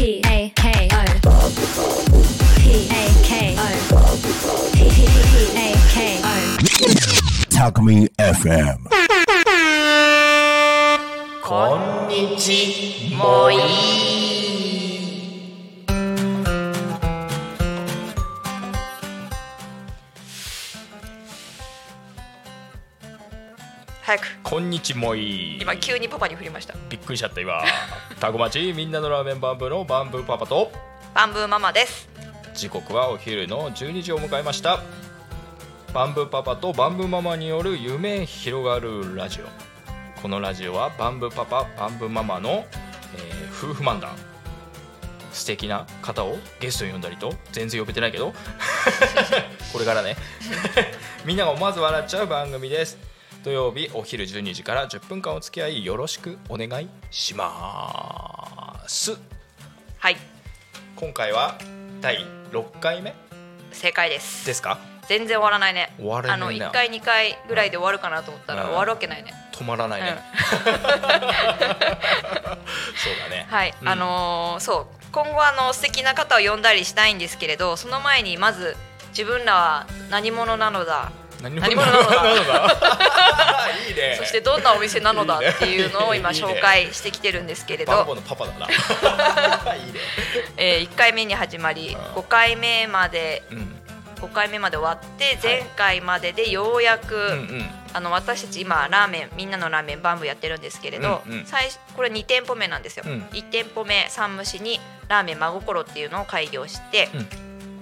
P A K O P A K O P A K O Talk Me FM こんにちもい 早く。こんにちもい。今急にパパに振りました。びっくりしちゃった今。タコ町みんなのラーメンバンブーのバンブーパパと。バンブーママです。時刻はお昼の12時を迎えました。バンブーパパとバンブーママによる夢広がるラジオ。このラジオはバンブーパパバンブーママの、えー夫婦漫談。素敵な方をゲストに呼んだりと全然呼べてないけど。これからね。みんなが思わず笑っちゃう番組です土曜日お昼12時から10分間お付き合いよろしくお願いします。はい。今回は第6回目？正解です。ですか？全然終わらないね。終わらあのな。いな1回2回ぐらいで終わるかなと思ったらうん。終わるわけないね。止まらないね、そうだね。はい、うん。あのーそう。今後あの素敵な方を呼んだりしたいんですけれどその前にまず自分らは何者なのだ何何者なのだなのだいいね。そしてどんなお店なのだっていうのを今紹介してきてるんですけれど。バンボのパパだな。いいね。えー1回目に始まり5回目までうん。5回目まで終わって前回まででようやく、うんうん。あの私たち今ラーメンみんなのラーメンバンブやってるんですけれど、うんうん。最初これ2店舗目なんですよ、うん。1店舗目山武市にラーメン真心っていうのを開業して、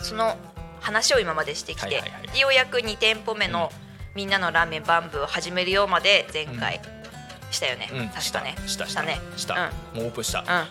その話を今までしてきて、ようやく2店舗目のみんなのラーメンバンブを始めるようまで前回したよね、うん。確かね。した。した。ね。した、もうオープンした、オうー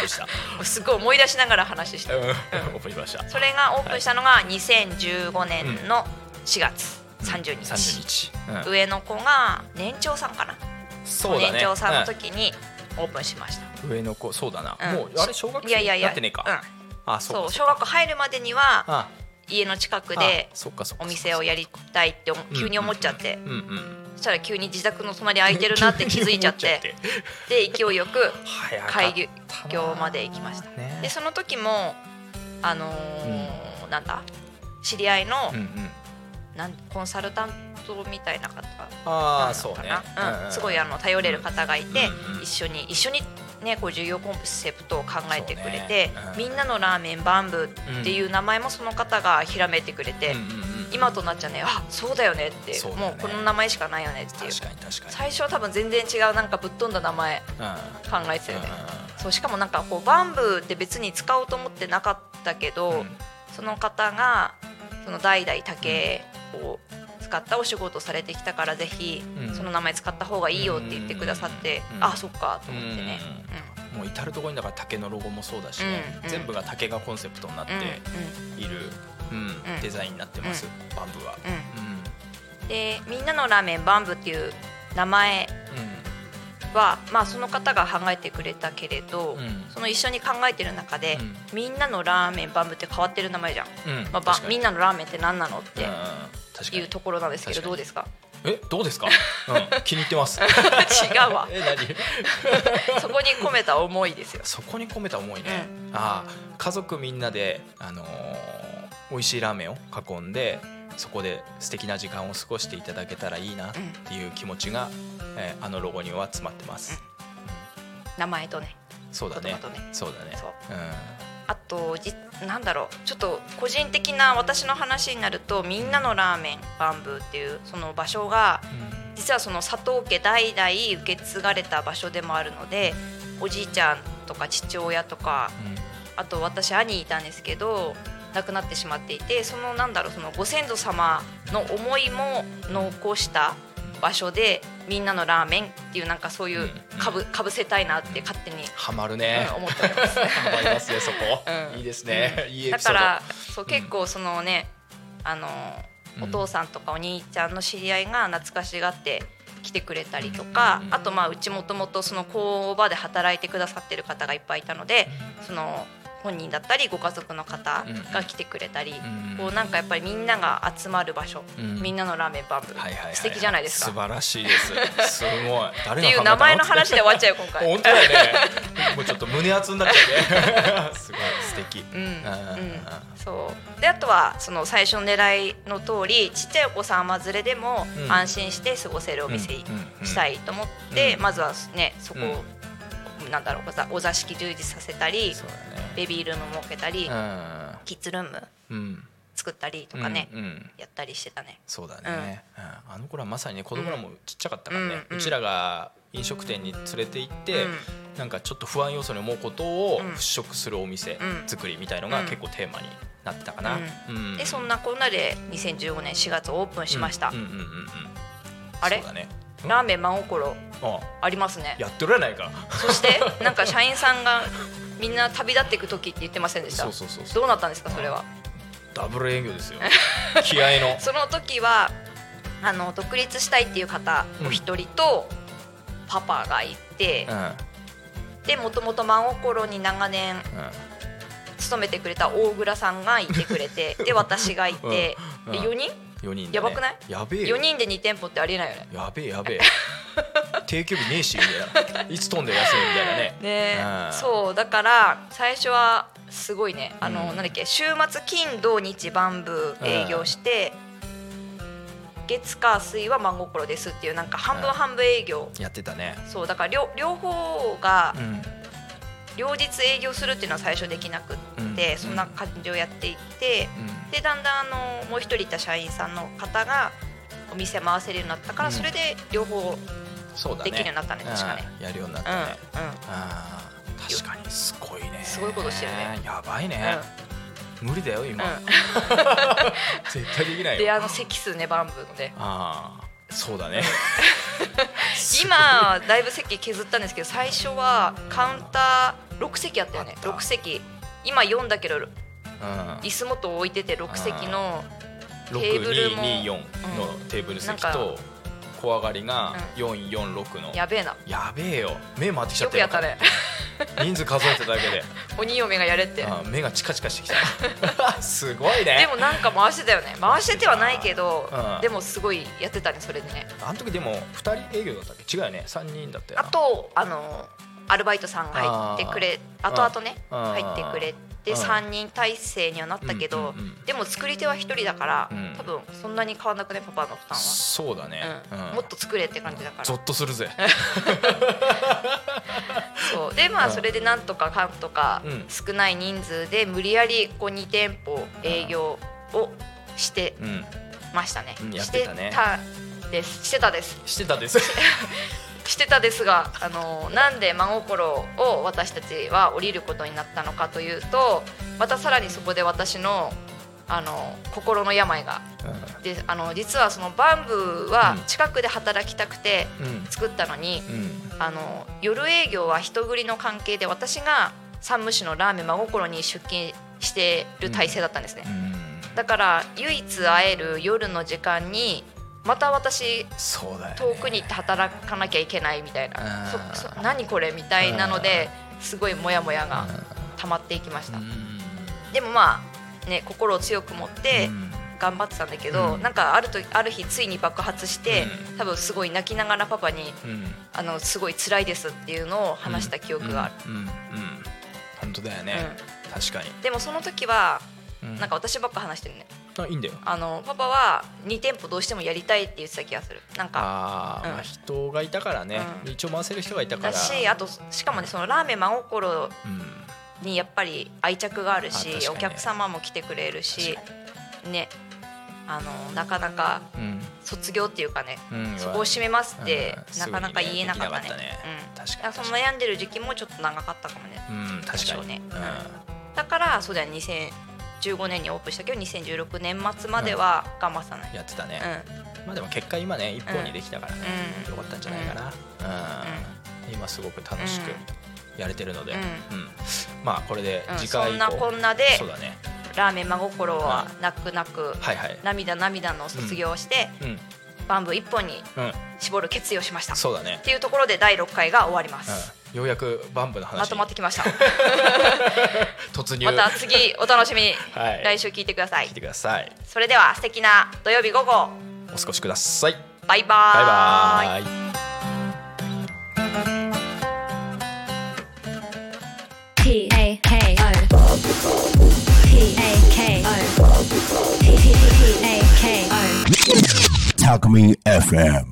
プンした、ん、すごい思い出しながら話してうん、オープンしました。それがオープンしたのが2015年の4月30日、30日、うん。上の子が年長さんかな。そうだね。年長さんの時にオープンしました、うん上の子そうだな、うん。もうあれ小学生いやいやいや。なってねえか、うん、あそうう小学校入るまでにはあ。家の近くあでお店をやりたいって思急に思っちゃって、そしたら急に自宅の隣空いてるなって気づいちゃって。で勢いよく開業まで行きました。ねでその時もあのーなんだ知り合いの、なんコンサルタントみたいな方ああな。のそうね。かな、うん。すごいあの頼れる方がいて、一緒に一緒にねこう授業コンセプトを考えてくれて、ね。うん。みんなのラーメンバンブっていう名前もその方がひらめいてくれて、うんうんうん今となっちゃねあそうだよねってね。もうこの名前しかないよねっていう。確かに確かに。最初は多分全然違うなんかぶっ飛んだ名前うん。考えてたよね、うそうしかもなんかこうバンブーって別に使おうと思ってなかったけど、うん。その方がその代々竹を使ったお仕事をされてきたからぜひうん。その名前使った方がいいよって言ってくださって、うん。あそっかと思ってね、ん。もう至る所にだから竹のロゴもそうだしね、うん。うん。全部が竹がコンセプトになってうん。うん。いる、うんデザインになってます、バンブーは。うん。でみんなのラーメンバンブっていう名前うは、まあ、その方が考えてくれたけれど、うん。その一緒に考えてる中で、うん。みんなのラーメンバンブって変わってる名前じゃん、んうん。まあ、ば確かに。みんなのラーメンって何なのってうん。うん確かに。いうところなんですけど確かに。どうですか？えどうですか、うん、気に入ってます。違うわ。え何？そこに込めた思いですよ。そこに込めた思いね、ああ家族みんなで、あのー美味しいラーメンを囲んでそこで素敵な時間を過ごしていただけたらいいなっていう気持ちが、えーあのロゴには詰まってます、名前とね。そうだね。ね。そうだね。そう。うん。あとじなんだろう。ちょっと個人的な私の話になるとみんなのラーメンバンブーっていうその場所が実はその佐藤家代々受け継がれた場所でもあるのでおじいちゃんとか父親とかあと私兄いたんですけど亡くなってしまっていてそのなんだろうそのご先祖様の思いも残した場所でみんなのラーメンっていうなんかそういうかぶかぶせたいなって勝手に、ハマるね、うん思ってお ります。ますねそこ、うん。いいですね、いいエだからそう結構そのね、あのうん。お父さんとかお兄ちゃんの知り合いが懐かしがって来てくれたりとか、あとまあうちもともとその工場で働いてくださってる方がいっぱいいたので、その本人だったりご家族の方うん。が来てくれたり、うん。こうなんかやっぱりみんなが集まる場所、うん。みんなのラーメンバンブ、はいはいはい素敵じゃないですか。素晴らしいです。すごい。っていう名前の話で終わっちゃうよ今回。本当だよね。もうちょっと胸熱になっちゃうね すごい素敵。うん、うん。ん、そう。であとはその最初の狙いの通りちっちゃいお子さんは連れでもうん。安心して過ごせるお店にしたいと思って、うん。まずはねそこを、なんだろうお座お座敷充実させたりそうだねベビールーム設けたり、うん。キッズルームうん。作ったりとかね、うんうん。やったりしてたね。そうだね、うん。あの頃はまさにね子供らもちっちゃかったからね、ううん。ちらが飲食店に連れて行って、うん。なんかちょっと不安要素に思うことをうん。払拭するお店うん。作りみたいのがうん。結構テーマになってたかな、うん。でそんなこんなで2015年4月オープンしました、うんうんうんうんうん。あれ？ラーメン真心ああ。りますね。やってるやないか。そしてなんか社員さんがみんな旅立っていく時って言ってませんでした？そうそうそうどうなったんですかそれは？ダブル営業ですよ。気合いの。その時はあの独立したいっていう方お一人とパパがいて、うん。うんでもともと真心に長年勤めてくれた大倉さんがいてくれて で私がいて、うん。え4人？4人でね。やばくない？やべえよ ?4 人で2店舗ってありえないよね。やべえやべえ定休日ねえしみたいな。いつ飛んで休みみたいなね。ねうん。そうだから最初はすごいね。あの、うんなんだっけ週末金土日バンブー営業して、月火水は真心ですっていうなんか半分半分営業、やってたね。そうだから両両方がうん。両日営業するっていうのは最初できなくって、うん。そんな感じをやっていって、でだんだんあのもう一人いた社員さんの方がお店回せるようになったから、うん。それで両方そうだね。できるようになったね確かねうんやるようになっうんうん。たねあー確かに。すごいね。すごいことしてるね。やばいね。無理だよ今。う 絶対できないん、でよあの席数ねバンブーのでああそうだね。今だいぶ席削ったんですけど最初はカウンター6席あったよね。あった。6席。今4だけどうん。椅子もっと置いてて6席のテー。ブルも6224のテーブル席と小上がりが446の。やべえな。やべえよ。目回ってきちゃったよよくやったね。人数数えただけで。鬼嫁がやれって。あー目がチカチカしてきた。すごいね。でもなんか回してたよね。回しててはないけど、うん。でもすごいやってたねそれでね。あの時でも2人営業だったっけ？違うよね。3人だったよあなとあのアルバイトさんが入ってくれあー。後々ねあー入ってくれてうん。3人体制にはなったけど、でも作り手は1人だから、うん。多分そんなに変わんなくねパパの負担は、そうだね、もっと作れって感じだから。ゾッとするぜ。そう。でまあうん。それでなんとかかんとかうん。少ない人数で無理やりこう2店舗営業をしてうん。ましたね。してたですしてたです。してたです してたですがあのなんで真心を私たちは降りることになったのかというとまたさらにそこで私のあの心の病がであの実はそのバンブーはうん。近くで働きたくてうん。作ったのに、うん。あの夜営業は人繰りの関係で私が山武市のラーメン真心に出勤してる体制だったんですね、うん。だから唯一会える夜の時間にまた私そうだよ、ね、遠くに行って働かなきゃいけないみたいな。何これみたいなのですごいモヤモヤが溜まっていきました、うん。でもまあね心を強く持ってうん。頑張ってたんだけど、うん。なんかあるとある日ついに爆発して、うん。多分すごい泣きながらパパにうん。あのすごい辛いですっていうのを話した記憶がある、うん。うん、うん。本当だよね、確かに、でもその時はうん。なんか私ばっか話してるねあいいんだよ。あのパパは2店舗どうしてもやりたいって言ってた気がする。なんかあー、うん。まあ人がいたからね、うん。一応回せる人がいたから。だしあとしかもねそのラーメン真心うん。にやっぱり愛着があるしね。お客様も来てくれるしね。あのなかなかうん。卒業っていうかね、うん。そこを閉めますってうん。なかなか言えなかったね。ね。うん、確かその悩んでる時期もちょっと長かったかもね。うん確かに。ね。うん。だからそうだよ2015年にオープンしたけど2016年末までは頑張ってたねやってたね、うまあでも結果今ね一本にできたからね、うん。よかったんじゃないかな、うん。今すごく楽しくやれてるので、うん。うん。まあこれでんうん。次回以降、そんなこんなでそうだね。ラーメン真心は泣く泣くはい。はい涙涙の卒業をして、うん。バンブー一本にうん。絞る決意をしました。っそうだね。ていうところで第6回が終わります、ようやくバンブの話。まとまってきました。突入。また次お楽しみ。に、はい。来週聞いてください。聞いてください。それでは素敵な土曜日午後。お過ごしください。バイババイーイ。バイ P A K O P A K O P A K O Talk Me FM.